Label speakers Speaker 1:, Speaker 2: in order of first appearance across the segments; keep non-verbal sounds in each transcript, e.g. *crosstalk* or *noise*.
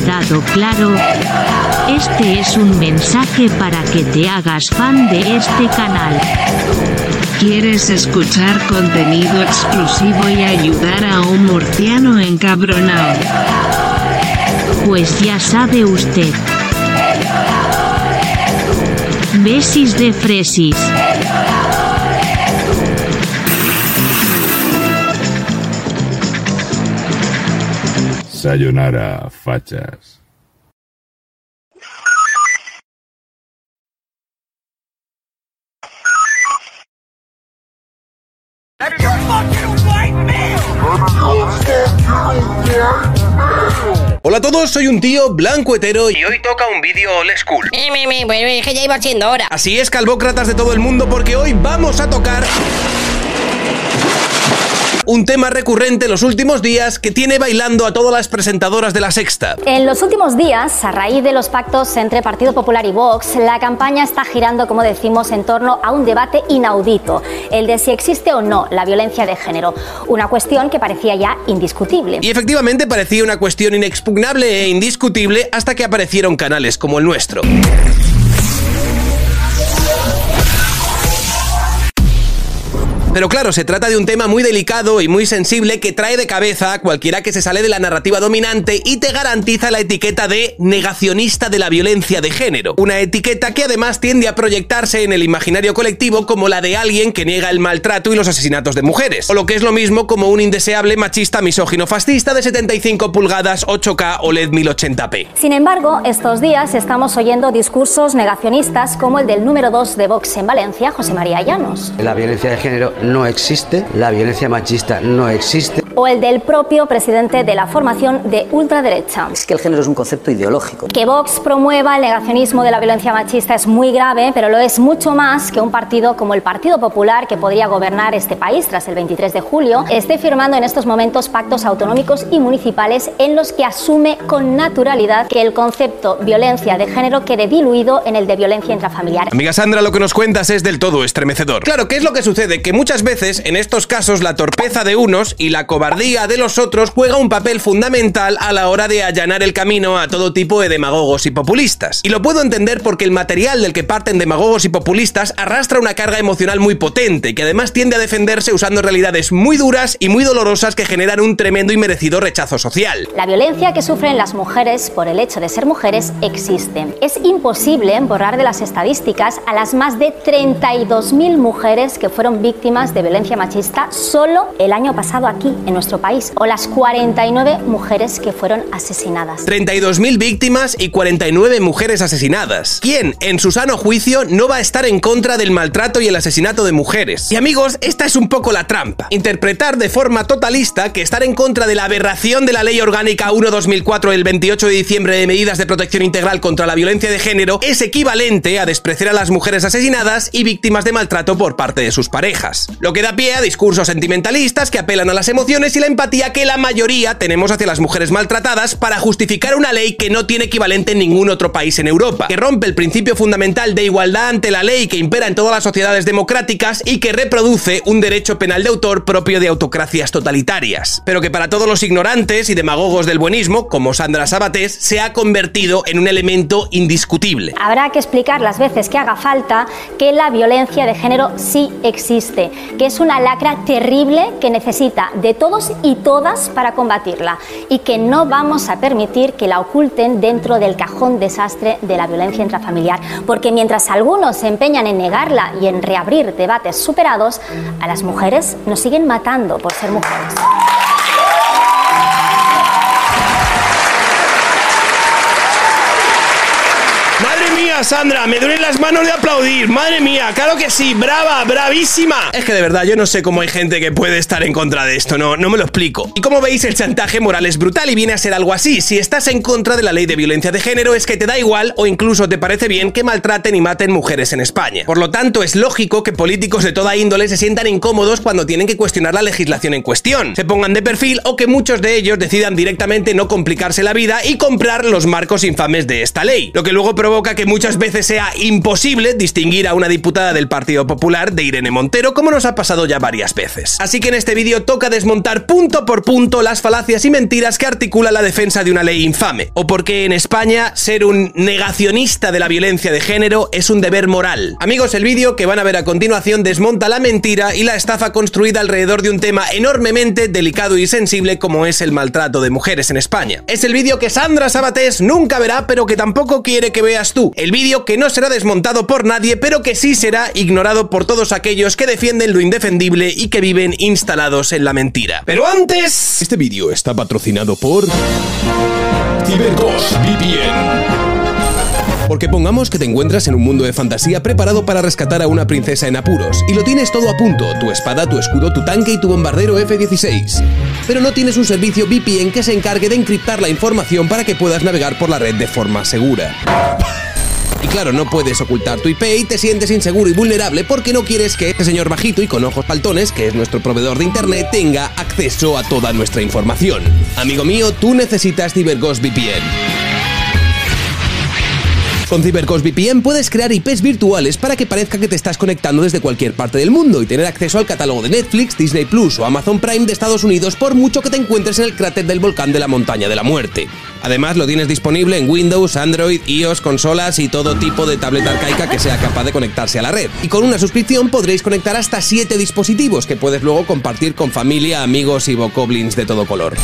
Speaker 1: quedado claro, este es un mensaje para que te hagas fan de este canal.
Speaker 2: ¿Quieres escuchar contenido exclusivo y ayudar a un murciano encabronado?
Speaker 1: Pues ya sabe usted. Besis de fresis.
Speaker 3: Sayonara, fachas.
Speaker 4: Hola a todos, soy un tío blanco hetero y hoy toca un vídeo old school.
Speaker 5: Eh, me, me, pues, es que ya iba siendo hora.
Speaker 4: Así es, calvócratas de todo el mundo, porque hoy vamos a tocar un tema recurrente en los últimos días que tiene bailando a todas las presentadoras de la sexta.
Speaker 6: En los últimos días, a raíz de los pactos entre Partido Popular y Vox, la campaña está girando, como decimos, en torno a un debate inaudito, el de si existe o no la violencia de género, una cuestión que parecía ya indiscutible.
Speaker 4: Y efectivamente parecía una cuestión inexpugnable e indiscutible hasta que aparecieron canales como el nuestro. Pero claro, se trata de un tema muy delicado y muy sensible que trae de cabeza a cualquiera que se sale de la narrativa dominante y te garantiza la etiqueta de negacionista de la violencia de género. Una etiqueta que además tiende a proyectarse en el imaginario colectivo como la de alguien que niega el maltrato y los asesinatos de mujeres. O lo que es lo mismo como un indeseable machista misógino fascista de 75 pulgadas 8K OLED 1080p.
Speaker 6: Sin embargo, estos días estamos oyendo discursos negacionistas como el del número 2 de Vox en Valencia, José María Llanos.
Speaker 7: La violencia de género no existe, la violencia machista no existe.
Speaker 6: O el del propio presidente de la formación de ultraderecha.
Speaker 8: Es que el género es un concepto ideológico.
Speaker 6: Que Vox promueva el negacionismo de la violencia machista es muy grave, pero lo es mucho más que un partido como el Partido Popular, que podría gobernar este país tras el 23 de julio, esté firmando en estos momentos pactos autonómicos y municipales en los que asume con naturalidad que el concepto violencia de género quede diluido en el de violencia intrafamiliar.
Speaker 4: Amiga Sandra, lo que nos cuentas es del todo estremecedor. Claro, ¿qué es lo que sucede? Que muchas veces, en estos casos, la torpeza de unos y la cobardía de los otros juega un papel fundamental a la hora de allanar el camino a todo tipo de demagogos y populistas. Y lo puedo entender porque el material del que parten demagogos y populistas arrastra una carga emocional muy potente, que además tiende a defenderse usando realidades muy duras y muy dolorosas que generan un tremendo y merecido rechazo social.
Speaker 6: La violencia que sufren las mujeres por el hecho de ser mujeres existe. Es imposible borrar de las estadísticas a las más de 32.000 mujeres que fueron víctimas de violencia machista solo el año pasado aquí, en nuestro país, o las 49 mujeres que fueron asesinadas.
Speaker 4: 32.000 víctimas y 49 mujeres asesinadas. ¿Quién, en su sano juicio, no va a estar en contra del maltrato y el asesinato de mujeres? Y amigos, esta es un poco la trampa. Interpretar de forma totalista que estar en contra de la aberración de la Ley Orgánica 1-2004 del 28 de diciembre de medidas de protección integral contra la violencia de género es equivalente a despreciar a las mujeres asesinadas y víctimas de maltrato por parte de sus parejas. Lo que da pie a discursos sentimentalistas que apelan a las emociones y la empatía que la mayoría tenemos hacia las mujeres maltratadas para justificar una ley que no tiene equivalente en ningún otro país en Europa, que rompe el principio fundamental de igualdad ante la ley que impera en todas las sociedades democráticas y que reproduce un derecho penal de autor propio de autocracias totalitarias. Pero que para todos los ignorantes y demagogos del buenismo, como Sandra Sabatés, se ha convertido en un elemento indiscutible.
Speaker 6: Habrá que explicar las veces que haga falta que la violencia de género sí existe, que es una lacra terrible que necesita de todos y todas para combatirla y que no vamos a permitir que la oculten dentro del cajón desastre de la violencia intrafamiliar, porque mientras algunos se empeñan en negarla y en reabrir debates superados, a las mujeres nos siguen matando por ser mujeres.
Speaker 4: Sandra! Me duelen las manos de aplaudir. ¡Madre mía! ¡Claro que sí! ¡Brava! ¡Bravísima! Es que de verdad yo no sé cómo hay gente que puede estar en contra de esto. No, no me lo explico. Y como veis, el chantaje moral es brutal y viene a ser algo así. Si estás en contra de la ley de violencia de género es que te da igual o incluso te parece bien que maltraten y maten mujeres en España. Por lo tanto, es lógico que políticos de toda índole se sientan incómodos cuando tienen que cuestionar la legislación en cuestión, se pongan de perfil o que muchos de ellos decidan directamente no complicarse la vida y comprar los marcos infames de esta ley. Lo que luego provoca que muchos veces sea imposible distinguir a una diputada del Partido Popular de Irene Montero, como nos ha pasado ya varias veces. Así que en este vídeo toca desmontar punto por punto las falacias y mentiras que articula la defensa de una ley infame, o porque en España ser un negacionista de la violencia de género es un deber moral. Amigos, el vídeo que van a ver a continuación desmonta la mentira y la estafa construida alrededor de un tema enormemente delicado y sensible como es el maltrato de mujeres en España. Es el vídeo que Sandra Sabatés nunca verá, pero que tampoco quiere que veas tú. El vídeo que no será desmontado por nadie, pero que sí será ignorado por todos aquellos que defienden lo indefendible y que viven instalados en la mentira. Pero antes...
Speaker 3: Este vídeo está patrocinado por CyberGhost VPN. Porque pongamos que te encuentras en un mundo de fantasía preparado para rescatar a una princesa en apuros, y lo tienes todo a punto, tu espada, tu escudo, tu tanque y tu bombardero F-16. Pero no tienes un servicio VPN que se encargue de encriptar la información para que puedas navegar por la red de forma segura. Y claro, no puedes ocultar tu IP y te sientes inseguro y vulnerable porque no quieres que este señor bajito y con ojos paltones, que es nuestro proveedor de internet, tenga acceso a toda nuestra información. Amigo mío, tú necesitas CyberGhost VPN. Con CyberGhost VPN puedes crear IPs virtuales para que parezca que te estás conectando desde cualquier parte del mundo y tener acceso al catálogo de Netflix, Disney Plus o Amazon Prime de Estados Unidos por mucho que te encuentres en el cráter del volcán de la montaña de la muerte. Además, lo tienes disponible en Windows, Android, iOS, consolas y todo tipo de tableta arcaica que sea capaz de conectarse a la red. Y con una suscripción podréis conectar hasta 7 dispositivos que puedes luego compartir con familia, amigos y bokoblins de todo color.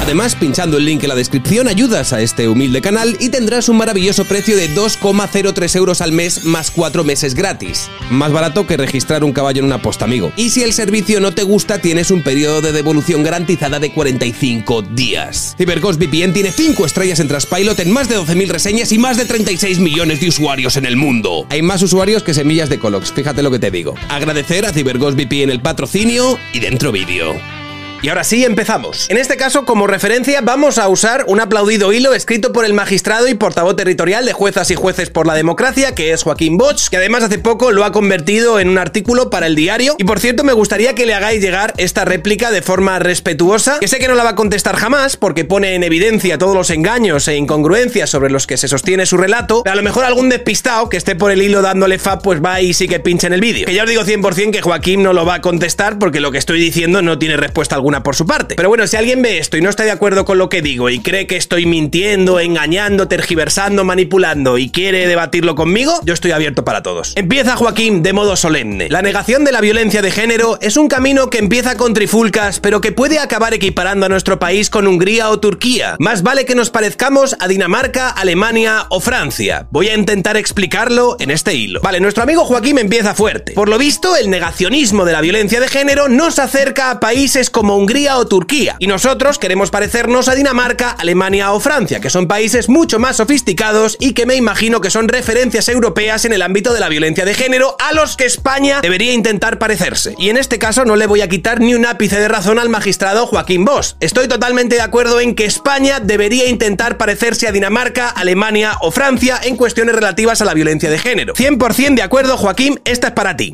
Speaker 3: Además, pinchando el link en la descripción ayudas a este humilde canal y tendrás un maravilloso precio de 2,03 euros al mes más 4 meses gratis. Más barato que registrar un caballo en una posta, amigo. Y si el servicio no te gusta, tienes un periodo de devolución garantizada de 45 días. CyberGhost VPN tiene 5 estrellas en Trustpilot en más de 12.000 reseñas y más de 36 millones de usuarios en el mundo. Hay más usuarios que semillas de Colox, fíjate lo que te digo. Agradecer a CyberGhost VPN el patrocinio y dentro vídeo.
Speaker 4: Y ahora sí, empezamos. En este caso, como referencia, vamos a usar un aplaudido hilo escrito por el magistrado y portavoz territorial de juezas y jueces por la democracia, que es Joaquín Bosch, que además hace poco lo ha convertido en un artículo para el diario. Y por cierto, me gustaría que le hagáis llegar esta réplica de forma respetuosa, que sé que no la va a contestar jamás, porque pone en evidencia todos los engaños e incongruencias sobre los que se sostiene su relato, pero a lo mejor algún despistado que esté por el hilo dándole fa, pues va y sí que pinche en el vídeo. Que ya os digo 100% que Joaquín no lo va a contestar, porque lo que estoy diciendo no tiene respuesta alguna por su parte. Pero bueno, si alguien ve esto y no está de acuerdo con lo que digo y cree que estoy mintiendo, engañando, tergiversando, manipulando y quiere debatirlo conmigo, yo estoy abierto para todos. Empieza Joaquín de modo solemne. La negación de la violencia de género es un camino que empieza con trifulcas, pero que puede acabar equiparando a nuestro país con Hungría o Turquía. Más vale que nos parezcamos a Dinamarca, Alemania o Francia. Voy a intentar explicarlo en este hilo. Vale, nuestro amigo Joaquín empieza fuerte. Por lo visto, el negacionismo de la violencia de género nos acerca a países como Hungría o Turquía. Y nosotros queremos parecernos a Dinamarca, Alemania o Francia, que son países mucho más sofisticados y que me imagino que son referencias europeas en el ámbito de la violencia de género a los que España debería intentar parecerse. Y en este caso no le voy a quitar ni un ápice de razón al magistrado Joaquín Bosch. Estoy totalmente de acuerdo en que España debería intentar parecerse a Dinamarca, Alemania o Francia en cuestiones relativas a la violencia de género. 100% de acuerdo, Joaquín, esta es para ti.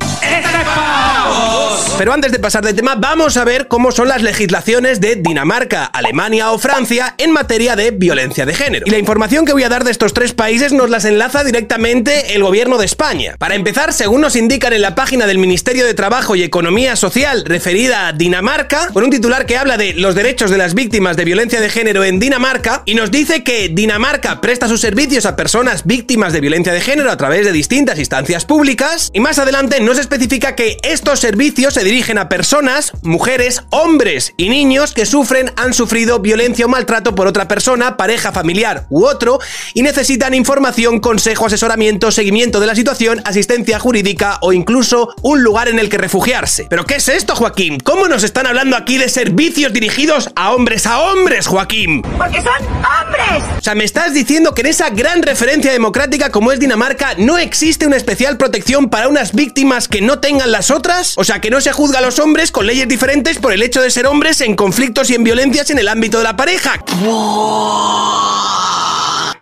Speaker 4: Pero antes de pasar de tema, vamos a ver cómo son las legislaciones de Dinamarca, Alemania o Francia en materia de violencia de género. Y la información que voy a dar de estos tres países nos las enlaza directamente el gobierno de España. Para empezar, según nos indican en la página del Ministerio de Trabajo y Economía Social referida a Dinamarca, con un titular que habla de los derechos de las víctimas de violencia de género en Dinamarca, y nos dice que Dinamarca presta sus servicios a personas víctimas de violencia de género a través de distintas instancias públicas, y más adelante nos especifica que estos servicios se dirigen a personas, mujeres, hombres y niños que sufren, han sufrido violencia o maltrato por otra persona, pareja, familiar u otro, y necesitan información, consejo, asesoramiento, seguimiento de la situación, asistencia jurídica o incluso un lugar en el que refugiarse. ¿Pero qué es esto, Joaquín? ¿Cómo nos están hablando aquí de servicios dirigidos a hombres a hombres, Joaquín?
Speaker 5: Porque son hombres.
Speaker 4: O sea, me estás diciendo que en esa gran referencia democrática como es Dinamarca no existe una especial protección para unas víctimas que no tengan las otras? O sea, que no se juzga a los hombres con leyes diferentes por el hecho de ser hombres en conflictos y en violencias en el ámbito de la pareja.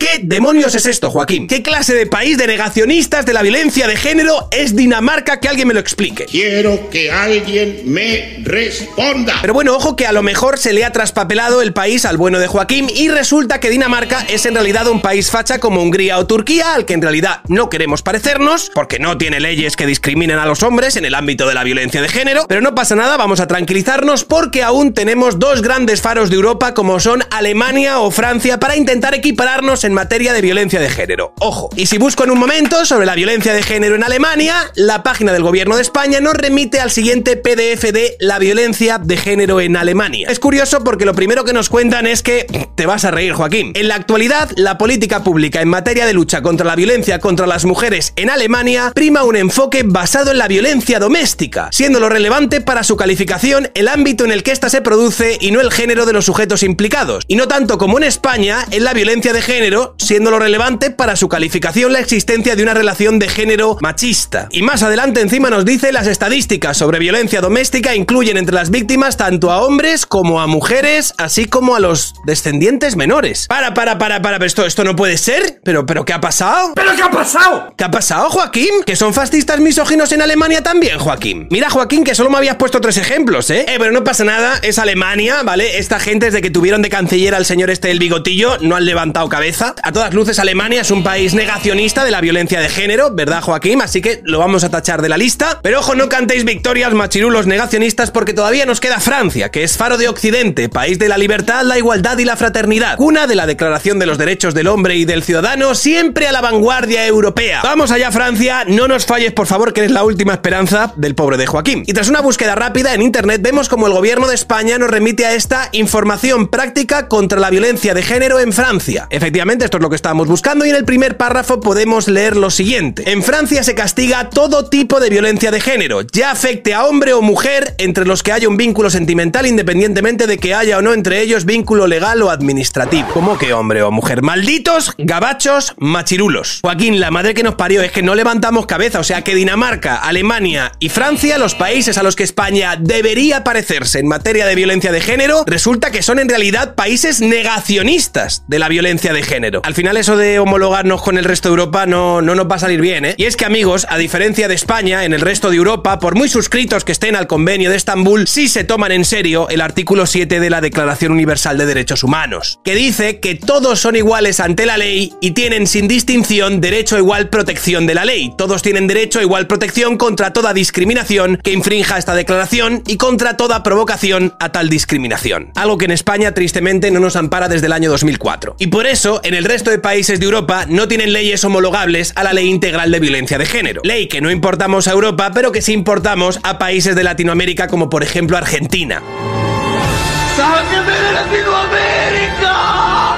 Speaker 4: ¿Qué demonios es esto, Joaquín? ¿Qué clase de país de negacionistas de la violencia de género es Dinamarca? Que alguien me lo explique.
Speaker 9: Quiero que alguien me responda.
Speaker 4: Pero bueno, ojo que a lo mejor se le ha traspapelado el país al bueno de Joaquín y resulta que Dinamarca es en realidad un país facha como Hungría o Turquía, al que en realidad no queremos parecernos, porque no tiene leyes que discriminen a los hombres en el ámbito de la violencia de género. Pero no pasa nada, vamos a tranquilizarnos porque aún tenemos dos grandes faros de Europa como son Alemania o Francia para intentar equipararnos en materia de violencia de género. Ojo, y si busco en un momento sobre la violencia de género en Alemania, la página del gobierno de España nos remite al siguiente PDF de la violencia de género en Alemania. Es curioso porque lo primero que nos cuentan es que te vas a reír, Joaquín. En la actualidad, la política pública en materia de lucha contra la violencia contra las mujeres en Alemania prima un enfoque basado en la violencia doméstica, siendo lo relevante para su calificación el ámbito en el que ésta se produce y no el género de los sujetos implicados. Y no tanto como en España, en la violencia de género, siendo lo relevante para su calificación la existencia de una relación de género machista. Y más adelante encima nos dice las estadísticas sobre violencia doméstica incluyen entre las víctimas tanto a hombres como a mujeres, así como a los descendientes menores. Para, para, para, para, esto, esto no puede ser. Pero, pero, ¿qué ha pasado?
Speaker 9: ¿Pero qué ha pasado?
Speaker 4: ¿Qué ha pasado, Joaquín? Que son fascistas misóginos en Alemania también, Joaquín. Mira, Joaquín, que solo me habías puesto tres ejemplos, ¿eh? Eh, pero no pasa nada, es Alemania, ¿vale? Esta gente, desde que tuvieron de canciller al señor este del bigotillo, no han levantado cabeza. A todas luces, Alemania es un país negacionista de la violencia de género, ¿verdad, Joaquín? Así que lo vamos a tachar de la lista. Pero ojo, no cantéis victorias, machirulos negacionistas, porque todavía nos queda Francia, que es faro de Occidente, país de la libertad, la igualdad y la fraternidad, cuna de la Declaración de los Derechos del Hombre y del Ciudadano, siempre a la vanguardia europea. Vamos allá, Francia, no nos falles, por favor, que eres la última esperanza del pobre de Joaquín. Y tras una búsqueda rápida en internet, vemos como el gobierno de España nos remite a esta información práctica contra la violencia de género en Francia. Efectivamente, esto es lo que estábamos buscando y en el primer párrafo podemos leer lo siguiente. En Francia se castiga todo tipo de violencia de género, ya afecte a hombre o mujer, entre los que haya un vínculo sentimental independientemente de que haya o no entre ellos vínculo legal o administrativo. ¿Cómo que hombre o mujer? Malditos, gabachos, machirulos. Joaquín, la madre que nos parió es que no levantamos cabeza, o sea que Dinamarca, Alemania y Francia, los países a los que España debería parecerse en materia de violencia de género, resulta que son en realidad países negacionistas de la violencia de género. Al final eso de homologarnos con el resto de Europa no, no nos va a salir bien, ¿eh? Y es que amigos, a diferencia de España, en el resto de Europa, por muy suscritos que estén al convenio de Estambul, sí se toman en serio el artículo 7 de la Declaración Universal de Derechos Humanos, que dice que todos son iguales ante la ley y tienen sin distinción derecho a igual protección de la ley. Todos tienen derecho a igual protección contra toda discriminación que infrinja esta declaración y contra toda provocación a tal discriminación. Algo que en España tristemente no nos ampara desde el año 2004. Y por eso, en el resto de países de Europa no tienen leyes homologables a la ley integral de violencia de género. Ley que no importamos a Europa, pero que sí importamos a países de Latinoamérica como por ejemplo Argentina.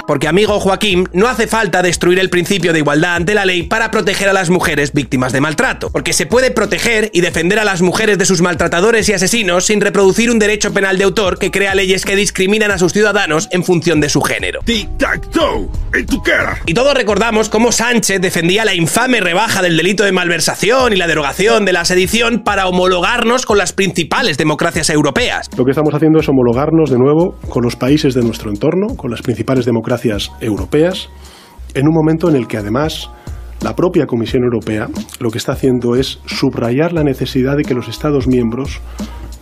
Speaker 4: Porque amigo Joaquín, no hace falta destruir el principio de igualdad ante la ley para proteger a las mujeres víctimas de maltrato, porque se puede proteger y defender a las mujeres de sus maltratadores y asesinos sin reproducir un derecho penal de autor que crea leyes que discriminan a sus ciudadanos en función de su género.
Speaker 9: en tu cara.
Speaker 4: Y todos recordamos cómo Sánchez defendía la infame rebaja del delito de malversación y la derogación de la sedición para homologarnos con las principales democracias europeas.
Speaker 10: Lo que estamos haciendo es homologarnos de nuevo con los países de nuestro entorno, con las principales democracias europeas, en un momento en el que además la propia Comisión Europea lo que está haciendo es subrayar la necesidad de que los Estados miembros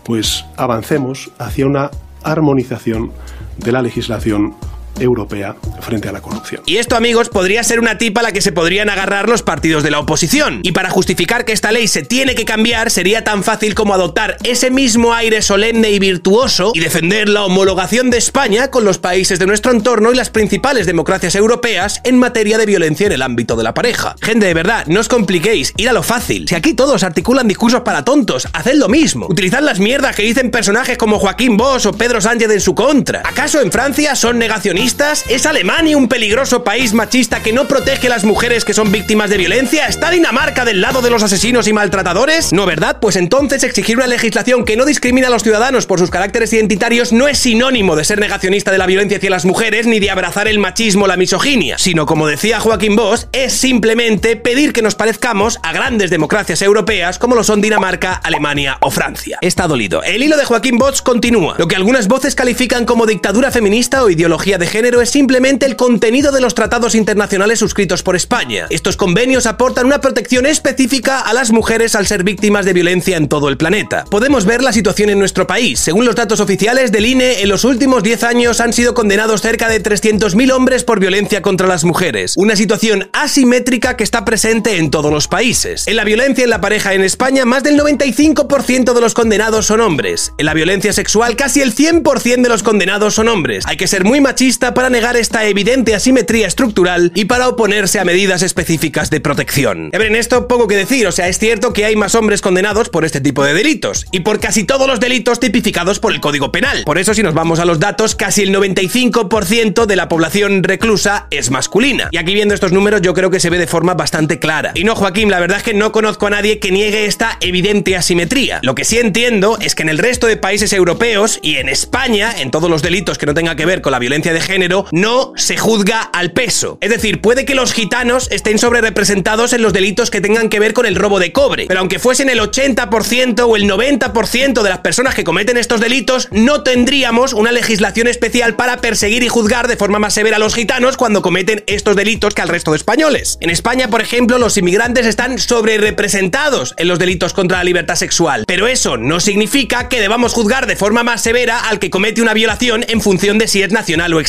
Speaker 10: pues avancemos hacia una armonización de la legislación europea frente a la corrupción.
Speaker 4: Y esto, amigos, podría ser una tipa a la que se podrían agarrar los partidos de la oposición. Y para justificar que esta ley se tiene que cambiar, sería tan fácil como adoptar ese mismo aire solemne y virtuoso y defender la homologación de España con los países de nuestro entorno y las principales democracias europeas en materia de violencia en el ámbito de la pareja. Gente, de verdad, no os compliquéis, ir a lo fácil. Si aquí todos articulan discursos para tontos, haced lo mismo. Utilizad las mierdas que dicen personajes como Joaquín Bosch o Pedro Sánchez en su contra. ¿Acaso en Francia son negacionistas? ¿Es Alemania un peligroso país machista que no protege a las mujeres que son víctimas de violencia? ¿Está Dinamarca del lado de los asesinos y maltratadores? No, ¿verdad? Pues entonces exigir una legislación que no discrimina a los ciudadanos por sus caracteres identitarios no es sinónimo de ser negacionista de la violencia hacia las mujeres ni de abrazar el machismo o la misoginia, sino como decía Joaquín Bosch, es simplemente pedir que nos parezcamos a grandes democracias europeas como lo son Dinamarca, Alemania o Francia. Está dolido. El hilo de Joaquín Bosch continúa. Lo que algunas voces califican como dictadura feminista o ideología de género es simplemente el contenido de los tratados internacionales suscritos por España. Estos convenios aportan una protección específica a las mujeres al ser víctimas de violencia en todo el planeta. Podemos ver la situación en nuestro país. Según los datos oficiales del INE, en los últimos 10 años han sido condenados cerca de 300.000 hombres por violencia contra las mujeres. Una situación asimétrica que está presente en todos los países. En la violencia en la pareja en España, más del 95% de los condenados son hombres. En la violencia sexual, casi el 100% de los condenados son hombres. Hay que ser muy machista para negar esta evidente asimetría estructural y para oponerse a medidas específicas de protección. En esto poco que decir, o sea, es cierto que hay más hombres condenados por este tipo de delitos y por casi todos los delitos tipificados por el Código Penal. Por eso, si nos vamos a los datos, casi el 95% de la población reclusa es masculina. Y aquí viendo estos números yo creo que se ve de forma bastante clara. Y no, Joaquín, la verdad es que no conozco a nadie que niegue esta evidente asimetría. Lo que sí entiendo es que en el resto de países europeos y en España, en todos los delitos que no tengan que ver con la violencia de género, no se juzga al peso. Es decir, puede que los gitanos estén sobre representados en los delitos que tengan que ver con el robo de cobre, pero aunque fuesen el 80% o el 90% de las personas que cometen estos delitos, no tendríamos una legislación especial para perseguir y juzgar de forma más severa a los gitanos cuando cometen estos delitos que al resto de españoles. En España, por ejemplo, los inmigrantes están sobre representados en los delitos contra la libertad sexual, pero eso no significa que debamos juzgar de forma más severa al que comete una violación en función de si es nacional o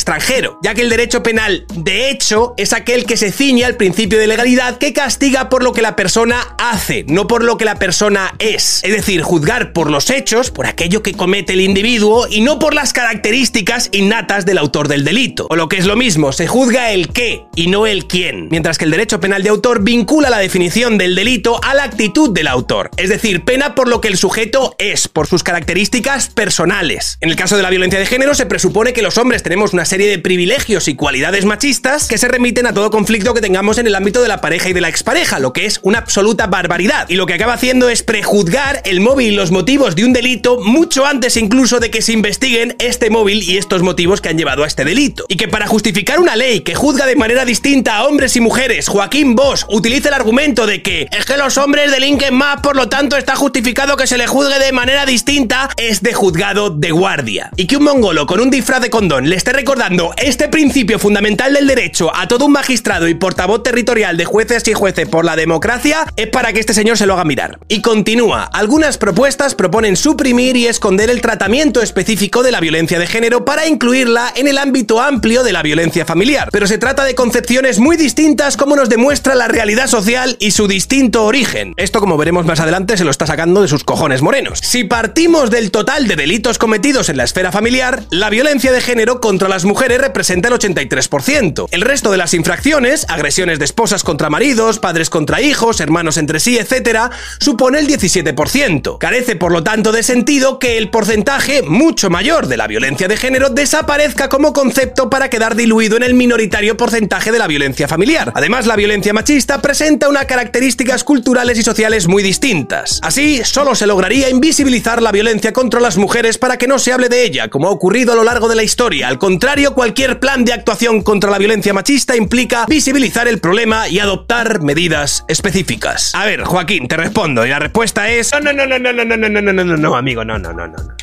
Speaker 4: ya que el derecho penal, de hecho, es aquel que se ciñe al principio de legalidad que castiga por lo que la persona hace, no por lo que la persona es. Es decir, juzgar por los hechos, por aquello que comete el individuo y no por las características innatas del autor del delito. O lo que es lo mismo, se juzga el qué y no el quién, mientras que el derecho penal de autor vincula la definición del delito a la actitud del autor, es decir, pena por lo que el sujeto es, por sus características personales. En el caso de la violencia de género se presupone que los hombres tenemos una serie de privilegios y cualidades machistas que se remiten a todo conflicto que tengamos en el ámbito de la pareja y de la expareja, lo que es una absoluta barbaridad. Y lo que acaba haciendo es prejuzgar el móvil y los motivos de un delito mucho antes incluso de que se investiguen este móvil y estos motivos que han llevado a este delito. Y que para justificar una ley que juzga de manera distinta a hombres y mujeres, Joaquín Bosch utiliza el argumento de que es que los hombres delinquen más, por lo tanto está justificado que se le juzgue de manera distinta, es de juzgado de guardia. Y que un mongolo con un disfraz de condón le esté recordando este principio fundamental del derecho a todo un magistrado y portavoz territorial de jueces y jueces por la democracia es para que este señor se lo haga mirar. Y continúa, algunas propuestas proponen suprimir y esconder el tratamiento específico de la violencia de género para incluirla en el ámbito amplio de la violencia familiar. Pero se trata de concepciones muy distintas como nos demuestra la realidad social y su distinto origen. Esto, como veremos más adelante, se lo está sacando de sus cojones morenos. Si partimos del total de delitos cometidos en la esfera familiar, la violencia de género contra las mujeres representa el 83%. El resto de las infracciones, agresiones de esposas contra maridos, padres contra hijos, hermanos entre sí, etc., supone el 17%. Carece, por lo tanto, de sentido que el porcentaje mucho mayor de la violencia de género desaparezca como concepto para quedar diluido en el minoritario porcentaje de la violencia familiar. Además, la violencia machista presenta unas características culturales y sociales muy distintas. Así, solo se lograría invisibilizar la violencia contra las mujeres para que no se hable de ella, como ha ocurrido a lo largo de la historia. Al contrario, cualquier plan de actuación contra la violencia machista implica visibilizar el problema y adoptar medidas específicas. A ver, Joaquín, te respondo y la respuesta es no, no, no, no, no, no, no, no, no, no, no, no, amigo, no, no, no, no, no.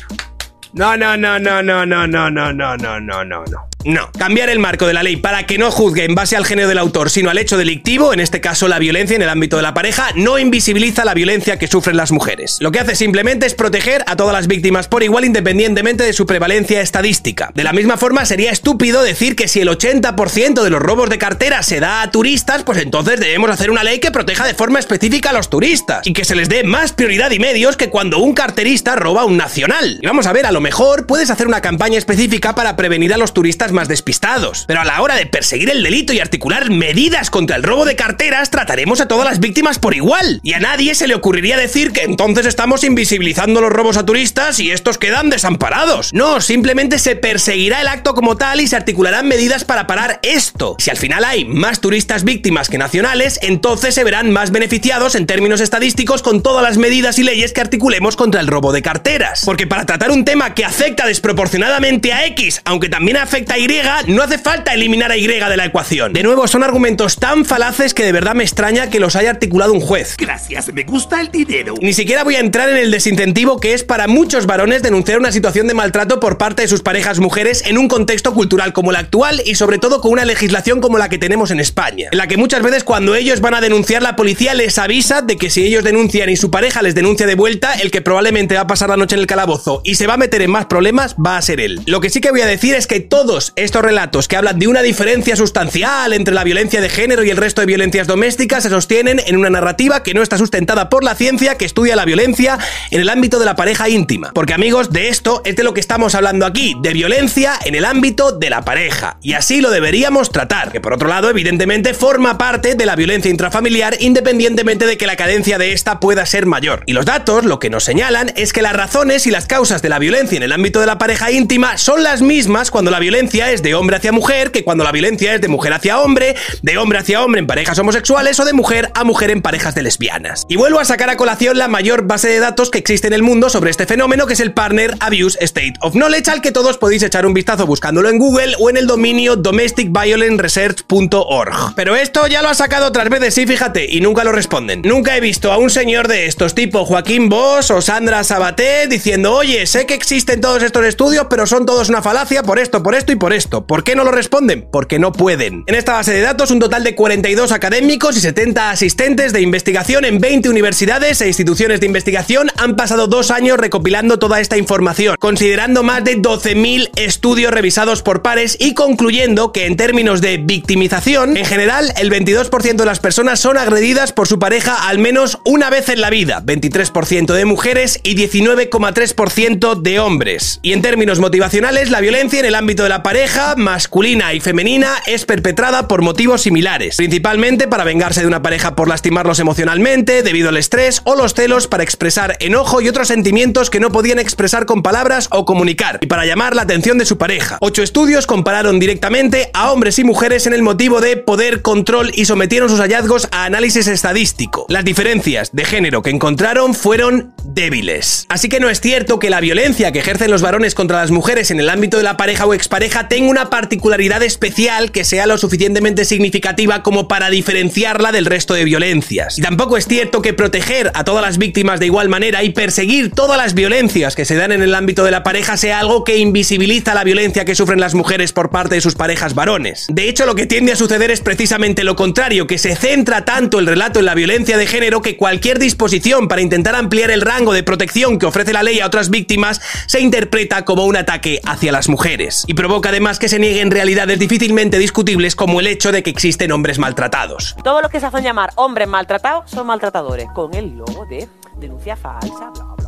Speaker 4: No, no, no, no, no, no, no, no, no, no, no, no, no. Cambiar el marco de la ley para que no juzgue en base al género del autor, sino al hecho delictivo, en este caso la violencia en el ámbito de la pareja, no invisibiliza la violencia que sufren las mujeres. Lo que hace simplemente es proteger a todas las víctimas por igual independientemente de su prevalencia estadística. De la misma forma, sería estúpido decir que si el 80% de los robos de cartera se da a turistas, pues entonces debemos hacer una ley que proteja de forma específica a los turistas y que se les dé más prioridad y medios que cuando un carterista roba a un nacional. Vamos a ver, a lo mejor puedes hacer una campaña específica para prevenir a los turistas más despistados. Pero a la hora de perseguir el delito y articular medidas contra el robo de carteras, trataremos a todas las víctimas por igual. Y a nadie se le ocurriría decir que entonces estamos invisibilizando los robos a turistas y estos quedan desamparados. No, simplemente se perseguirá el acto como tal y se articularán medidas para parar esto. Si al final hay más turistas víctimas que nacionales, entonces se verán más beneficiados en términos estadísticos con todas las medidas y leyes que articulemos contra el robo de carteras. Porque para tratar un tema que afecta desproporcionadamente a X, aunque también afecta Y, no hace falta eliminar a Y de la ecuación. De nuevo, son argumentos tan falaces que de verdad me extraña que los haya articulado un juez.
Speaker 11: Gracias, me gusta el dinero.
Speaker 4: Ni siquiera voy a entrar en el desincentivo que es para muchos varones denunciar una situación de maltrato por parte de sus parejas mujeres en un contexto cultural como el actual y sobre todo con una legislación como la que tenemos en España, en la que muchas veces cuando ellos van a denunciar la policía les avisa de que si ellos denuncian y su pareja les denuncia de vuelta, el que probablemente va a pasar la noche en el calabozo y se va a meter en más problemas va a ser él. Lo que sí que voy a decir es que todos estos relatos que hablan de una diferencia sustancial entre la violencia de género y el resto de violencias domésticas se sostienen en una narrativa que no está sustentada por la ciencia que estudia la violencia en el ámbito de la pareja íntima. Porque amigos, de esto es de lo que estamos hablando aquí, de violencia en el ámbito de la pareja. Y así lo deberíamos tratar, que por otro lado evidentemente forma parte de la violencia intrafamiliar independientemente de que la cadencia de esta pueda ser mayor. Y los datos lo que nos señalan es que las razones y las causas de la violencia en el ámbito de la pareja íntima son las mismas cuando la violencia es de hombre hacia mujer que cuando la violencia es de mujer hacia hombre, de hombre hacia hombre en parejas homosexuales o de mujer a mujer en parejas de lesbianas. Y vuelvo a sacar a colación la mayor base de datos que existe en el mundo sobre este fenómeno que es el Partner Abuse State of Knowledge al que todos podéis echar un vistazo buscándolo en Google o en el dominio domesticviolenceresearch.org. Pero esto ya lo ha sacado otras veces, sí, fíjate, y nunca lo responden. Nunca he visto a un señor de estos tipo Joaquín Boss o Sandra Sabaté diciendo, oye, sé que existen todos estos estudios, pero son todos una falacia por esto, por esto y por esto. ¿Por qué no lo responden? Porque no pueden. En esta base de datos, un total de 42 académicos y 70 asistentes de investigación en 20 universidades e instituciones de investigación han pasado dos años recopilando toda esta información, considerando más de 12.000 estudios revisados por pares y concluyendo que en términos de victimización, en general, el 22% de las personas son agredidas por su pareja al menos una vez en la vida, 23% de mujeres y 19,3% de hombres. Y en términos motivacionales, la violencia en el ámbito de la pareja, masculina y femenina, es perpetrada por motivos similares, principalmente para vengarse de una pareja por lastimarlos emocionalmente, debido al estrés o los celos para expresar enojo y otros sentimientos que no podían expresar con palabras o comunicar, y para llamar la atención de su pareja. Ocho estudios compararon directamente a hombres y mujeres en el motivo de poder, control y sometieron sus hallazgos a análisis estadístico. Las diferencias de género que encontraron fueron débiles. Así que no es cierto que la violencia que ejercen los varones contra las mujeres en el ámbito de la pareja o expareja tenga una particularidad especial que sea lo suficientemente significativa como para diferenciarla del resto de violencias. Y tampoco es cierto que proteger a todas las víctimas de igual manera y perseguir todas las violencias que se dan en el ámbito de la pareja sea algo que invisibiliza la violencia que sufren las mujeres por parte de sus parejas varones. De hecho, lo que tiende a suceder es precisamente lo contrario, que se centra tanto el relato en la violencia de género que cualquier disposición para intentar ampliar el rango de protección que ofrece la ley a otras víctimas se interpreta como un ataque hacia las mujeres. Y provoca además que se nieguen realidades difícilmente discutibles como el hecho de que existen hombres maltratados.
Speaker 12: Todos los que se hacen llamar hombres maltratados son maltratadores, con el logo de denuncia falsa, bla, bla.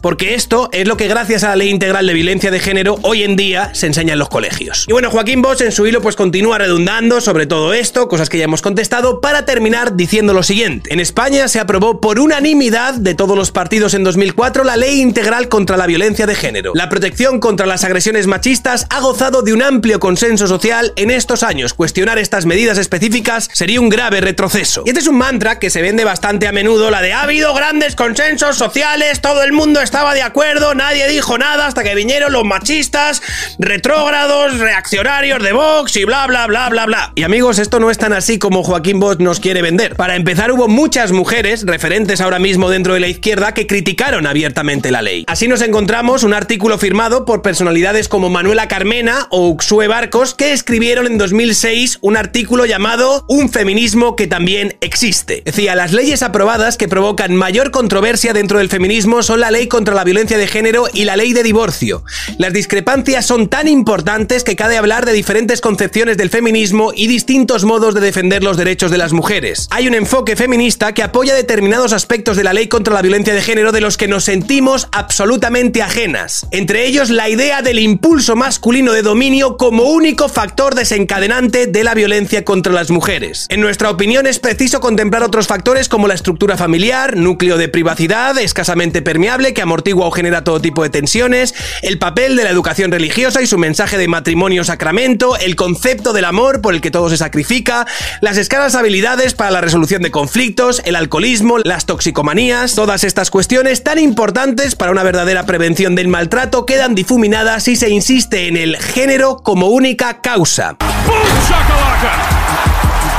Speaker 4: Porque esto es lo que gracias a la ley integral de violencia de género hoy en día se enseña en los colegios. Y bueno, Joaquín Bosch en su hilo pues continúa redundando sobre todo esto, cosas que ya hemos contestado, para terminar diciendo lo siguiente. En España se aprobó por unanimidad de todos los partidos en 2004 la ley integral contra la violencia de género. La protección contra las agresiones machistas ha gozado de un amplio consenso social en estos años. Cuestionar estas medidas específicas sería un grave retroceso. Y este es un mantra que se vende bastante a menudo, la de ha habido grandes consensos sociales, todo el mundo estaba de acuerdo, nadie dijo nada hasta que vinieron los machistas, retrógrados, reaccionarios de Vox y bla bla bla bla bla. Y amigos, esto no es tan así como Joaquín Bosch nos quiere vender. Para empezar, hubo muchas mujeres, referentes ahora mismo dentro de la izquierda, que criticaron abiertamente la ley. Así nos encontramos un artículo firmado por personalidades como Manuela Carmena o Uxue Barcos, que escribieron en 2006 un artículo llamado Un feminismo que también existe. Decía, las leyes aprobadas que provocan mayor controversia dentro del feminismo son la ley contra la violencia de género y la ley de divorcio. Las discrepancias son tan importantes que cabe hablar de diferentes concepciones del feminismo y distintos modos de defender los derechos de las mujeres. Hay un enfoque feminista que apoya determinados aspectos de la ley contra la violencia de género de los que nos sentimos absolutamente ajenas. Entre ellos la idea del impulso masculino de dominio como único factor desencadenante de la violencia contra las mujeres. En nuestra opinión es preciso contemplar otros factores como la estructura familiar, núcleo de privacidad escasamente permeable que amortigua o genera todo tipo de tensiones, el papel de la educación religiosa y su mensaje de matrimonio sacramento, el concepto del amor por el que todo se sacrifica, las escasas habilidades para la resolución de conflictos, el alcoholismo, las toxicomanías, todas estas cuestiones tan importantes para una verdadera prevención del maltrato quedan difuminadas si se insiste en el género como única causa.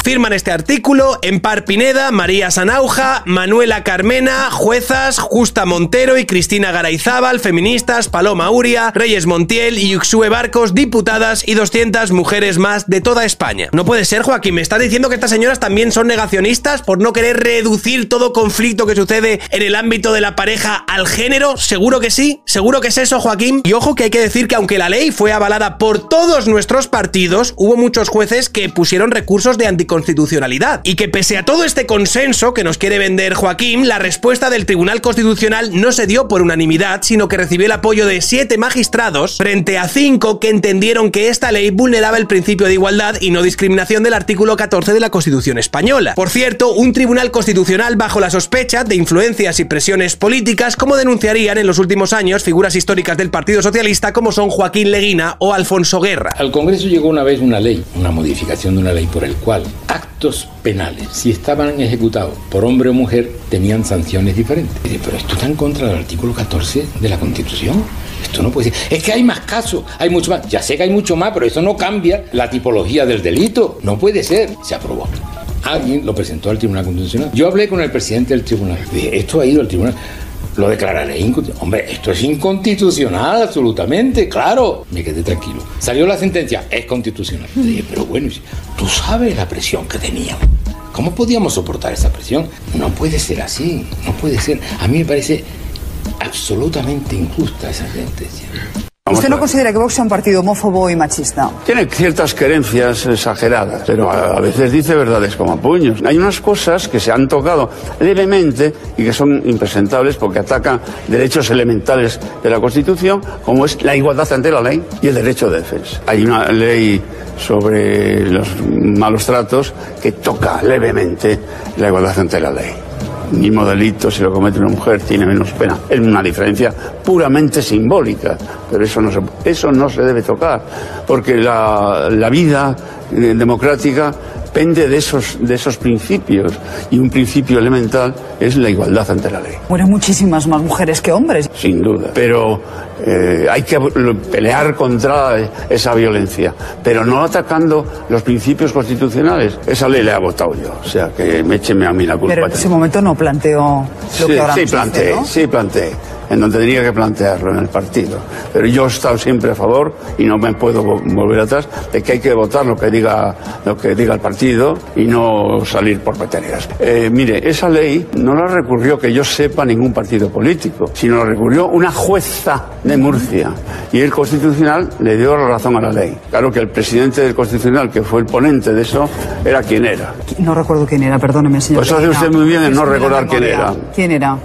Speaker 4: Firman este artículo Empar Pineda, María Sanauja, Manuela Carmena, juezas, Justa Montero y Cristina Garayzábal, feministas, Paloma Uria, Reyes Montiel y Uxue Barcos, diputadas y 200 mujeres más de toda España. No puede ser, Joaquín, me estás diciendo que estas señoras también son negacionistas por no querer reducir todo conflicto que sucede en el ámbito de la pareja al género. Seguro que sí, seguro que es eso, Joaquín. Y ojo que hay que decir que aunque la ley fue avalada por todos nuestros partidos, hubo muchos jueces que pusieron recursos de anticonstitucionalidad constitucionalidad. Y que pese a todo este consenso que nos quiere vender Joaquín, la respuesta del Tribunal Constitucional no se dio por unanimidad, sino que recibió el apoyo de siete magistrados frente a cinco que entendieron que esta ley vulneraba el principio de igualdad y no discriminación del artículo 14 de la Constitución española. Por cierto, un Tribunal Constitucional bajo la sospecha de influencias y presiones políticas, como denunciarían en los últimos años figuras históricas del Partido Socialista como son Joaquín Leguina o Alfonso Guerra.
Speaker 13: Al Congreso llegó una vez una ley, una modificación de una ley por el cual actos penales, si estaban ejecutados por hombre o mujer, tenían sanciones diferentes. Pero esto está en contra del artículo 14 de la Constitución. Esto no puede ser. Es que hay más casos, hay mucho más. Ya sé que hay mucho más, pero eso no cambia la tipología del delito. No puede ser. Se aprobó. Alguien lo presentó al Tribunal Constitucional. Yo hablé con el presidente del tribunal. Dije, esto ha ido al tribunal lo declararé inconstitucional. Hombre, esto es inconstitucional, absolutamente, claro. Me quedé tranquilo. Salió la sentencia, es constitucional. Dije, pero bueno, tú sabes la presión que teníamos. ¿Cómo podíamos soportar esa presión? No puede ser así, no puede ser. A mí me parece absolutamente injusta esa sentencia.
Speaker 14: ¿Usted no considera que Vox sea un partido homófobo y machista?
Speaker 15: Tiene ciertas querencias exageradas, pero a, veces dice verdades como puños. Hay unas cosas que se han tocado levemente y que son impresentables porque atacan derechos elementales de la Constitución, como es la igualdad ante la ley y el derecho de defensa. Hay una ley sobre los malos tratos que toca levemente la igualdad ante la ley mismo delito si lo comete una mujer tiene menos pena. Es una diferencia puramente simbólica, pero eso no se, eso no se debe tocar, porque la, la vida eh, democrática pende de esos, de esos principios y un principio elemental es la igualdad ante la ley.
Speaker 14: Mueren muchísimas más mujeres que hombres.
Speaker 15: Sin duda, pero eh, hay que pelear contra esa violencia, pero no atacando los principios constitucionales. Esa ley la he votado yo, o sea que me écheme a mí la culpa.
Speaker 14: Pero en ese momento no planteó lo
Speaker 15: sí,
Speaker 14: que ahora
Speaker 15: sí
Speaker 14: nos dice,
Speaker 15: planteé,
Speaker 14: ¿no?
Speaker 15: sí planteé, en donde tenía que plantearlo en el partido. Pero yo he estado siempre a favor y no me puedo vo- volver atrás de que hay que votar lo que diga lo que diga el partido y no salir por peteneras. Eh, mire, esa ley no la recurrió que yo sepa ningún partido político, sino la recurrió una jueza de Murcia y el Constitucional le dio la razón a la ley. Claro que el presidente del Constitucional, que fue el ponente de eso, era quien era.
Speaker 14: No recuerdo quién era, perdóneme, señor.
Speaker 15: Pues hace usted muy bien en no recordar quién era.
Speaker 14: ¿Quién era?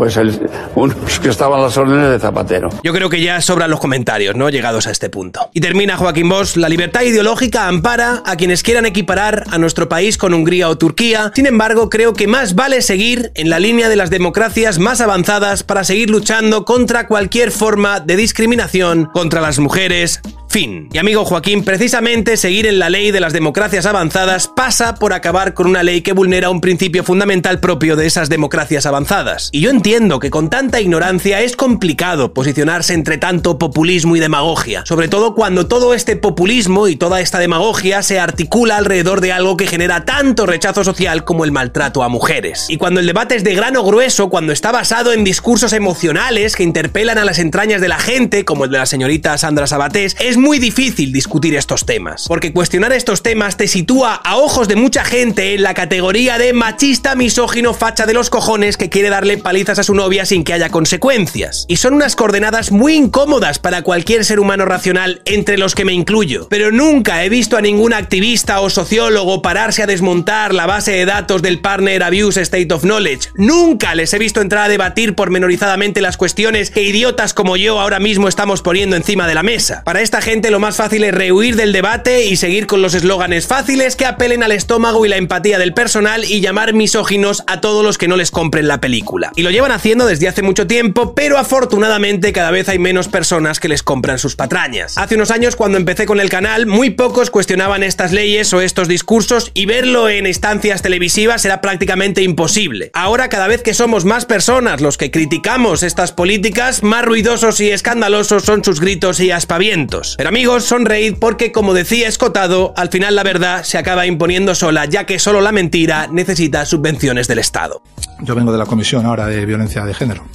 Speaker 15: Pues el, unos *laughs* que estaban las órdenes de Zapatero.
Speaker 4: Yo creo que ya sobran los comentarios, ¿no? Llegados a este punto. Y termina Joaquín Bosch, la libertad ideológica ampara a quienes quieran equiparar a nuestro país con Hungría o Turquía. Sin embargo, creo que más vale seguir en la línea de las democracias más avanzadas para seguir luchando contra cualquier forma de discriminación contra las mujeres. Fin. Y amigo Joaquín, precisamente seguir en la ley de las democracias avanzadas pasa por acabar con una ley que vulnera un principio fundamental propio de esas democracias avanzadas. Y yo entiendo que con tanta ignorancia es complicado posicionarse entre tanto populismo y demagogia, sobre todo cuando todo este populismo y toda esta demagogia se articula alrededor de algo que genera tanto rechazo social como el maltrato a mujeres. Y cuando el debate es de grano grueso, cuando está basado en discursos emocionales que interpelan a las entrañas de la gente, como el de la señorita Sandra Sabatés, es muy difícil discutir estos temas. Porque cuestionar estos temas te sitúa a ojos de mucha gente en la categoría de machista, misógino, facha de los cojones que quiere darle palizas a su novia sin que haya consecuencias. Y son unas coordenadas muy incómodas para cualquier ser humano racional, entre los que me incluyo. Pero nunca he visto a ningún activista o sociólogo pararse a desmontar la base de datos del Partner Abuse State of Knowledge. Nunca les he visto entrar a debatir pormenorizadamente las cuestiones que idiotas como yo ahora mismo estamos poniendo encima de la mesa. Para esta gente lo más fácil es rehuir del debate y seguir con los eslóganes fáciles que apelen al estómago y la empatía del personal y llamar misóginos a todos los que no les compren la película. Y lo llevan haciendo desde hace mucho tiempo, pero afortunadamente cada vez hay menos personas que les compran sus patrañas. Hace unos años cuando empecé con el canal, muy pocos cuestionaban estas leyes o estos discursos y verlo en instancias televisivas era prácticamente imposible. Ahora cada vez que somos más personas los que criticamos estas políticas, más ruidosos y escandalosos son sus gritos y aspavientos. Pero amigos, sonreíd porque como decía Escotado, al final la verdad se acaba imponiendo sola, ya que solo la mentira necesita subvenciones del Estado.
Speaker 16: Yo vengo de la Comisión ahora de Violencia de Género.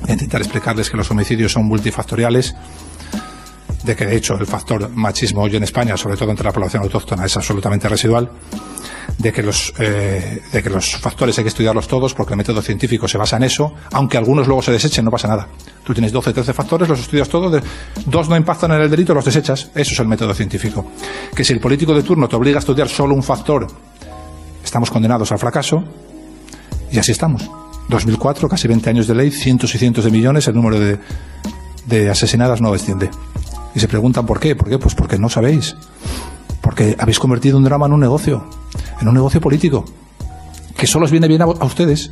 Speaker 16: Voy a intentar explicarles que los homicidios son multifactoriales, de que de hecho el factor machismo hoy en España, sobre todo entre la población autóctona, es absolutamente residual, de que los, eh, de que los factores hay que estudiarlos todos porque el método científico se basa en eso, aunque algunos luego se desechen, no pasa nada. Tú tienes 12, 13 factores, los estudias todos, dos no impactan en el delito, los desechas. Eso es el método científico. Que si el político de turno te obliga a estudiar solo un factor, estamos condenados al fracaso y así estamos. 2004, casi 20 años de ley, cientos y cientos de millones, el número de, de asesinadas no desciende. Y se preguntan por qué. ¿Por qué? Pues porque no sabéis. Porque habéis convertido un drama en un negocio, en un negocio político, que solo os viene bien a, a ustedes.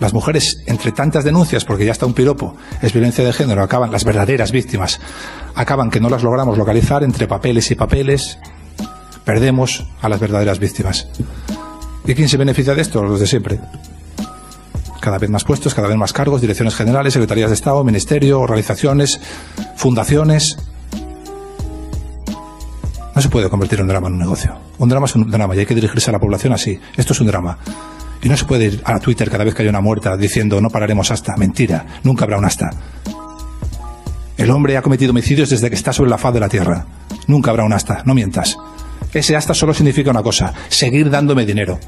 Speaker 16: Las mujeres, entre tantas denuncias, porque ya está un piropo, es violencia de género, acaban, las verdaderas víctimas, acaban que no las logramos localizar entre papeles y papeles, perdemos a las verdaderas víctimas. ¿Y quién se beneficia de esto? Los de siempre. Cada vez más puestos, cada vez más cargos, direcciones generales, secretarías de Estado, ministerio, organizaciones, fundaciones. No se puede convertir un drama en un negocio. Un drama es un drama y hay que dirigirse a la población así. Esto es un drama. Y no se puede ir a Twitter cada vez que hay una muerta diciendo no pararemos hasta. Mentira. Nunca habrá un hasta. El hombre ha cometido homicidios desde que está sobre la faz de la tierra. Nunca habrá un hasta. No mientas. Ese hasta solo significa una cosa. Seguir dándome dinero.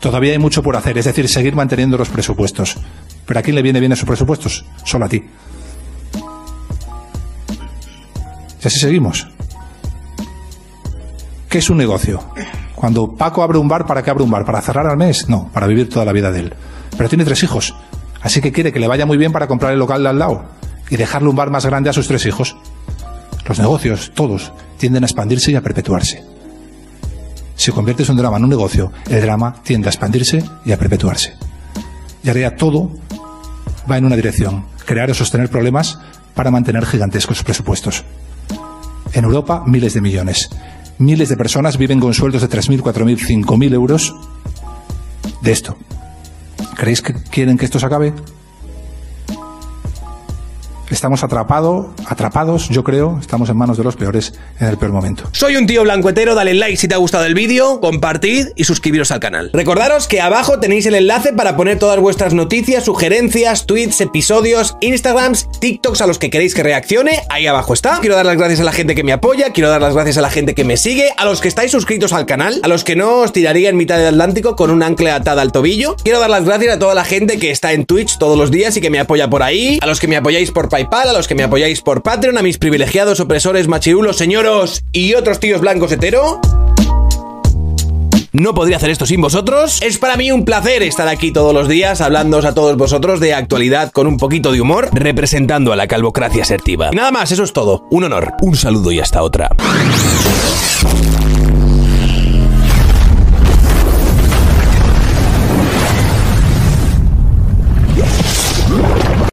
Speaker 16: Todavía hay mucho por hacer, es decir, seguir manteniendo los presupuestos. ¿Pero a quién le viene bien esos presupuestos? Solo a ti. Y así seguimos. ¿Qué es un negocio? Cuando Paco abre un bar, ¿para qué abre un bar? ¿Para cerrar al mes? No, para vivir toda la vida de él. Pero tiene tres hijos. Así que quiere que le vaya muy bien para comprar el local de al lado y dejarle un bar más grande a sus tres hijos. Los negocios, todos, tienden a expandirse y a perpetuarse. Si conviertes un drama en un negocio, el drama tiende a expandirse y a perpetuarse. Y ahora todo va en una dirección, crear o sostener problemas para mantener gigantescos presupuestos. En Europa, miles de millones. Miles de personas viven con sueldos de 3.000, 4.000, 5.000 euros de esto. ¿Creéis que quieren que esto se acabe? Estamos atrapado, atrapados, yo creo, estamos en manos de los peores en el peor momento.
Speaker 4: Soy un tío blancuetero, dale like si te ha gustado el vídeo, compartid y suscribiros al canal. Recordaros que abajo tenéis el enlace para poner todas vuestras noticias, sugerencias, tweets, episodios, Instagrams, TikToks a los que queréis que reaccione, ahí abajo está. Quiero dar las gracias a la gente que me apoya, quiero dar las gracias a la gente que me sigue, a los que estáis suscritos al canal, a los que no os tiraría en mitad del Atlántico con un ancla atada al tobillo. Quiero dar las gracias a toda la gente que está en Twitch todos los días y que me apoya por ahí, a los que me apoyáis por PayPal, a los que me apoyáis por Patreon, a mis privilegiados opresores machirulos, señoros y otros tíos blancos hetero. No podría hacer esto sin vosotros. Es para mí un placer estar aquí todos los días hablándoos a todos vosotros de actualidad con un poquito de humor, representando a la calvocracia asertiva. Nada más, eso es todo. Un honor, un saludo y hasta otra.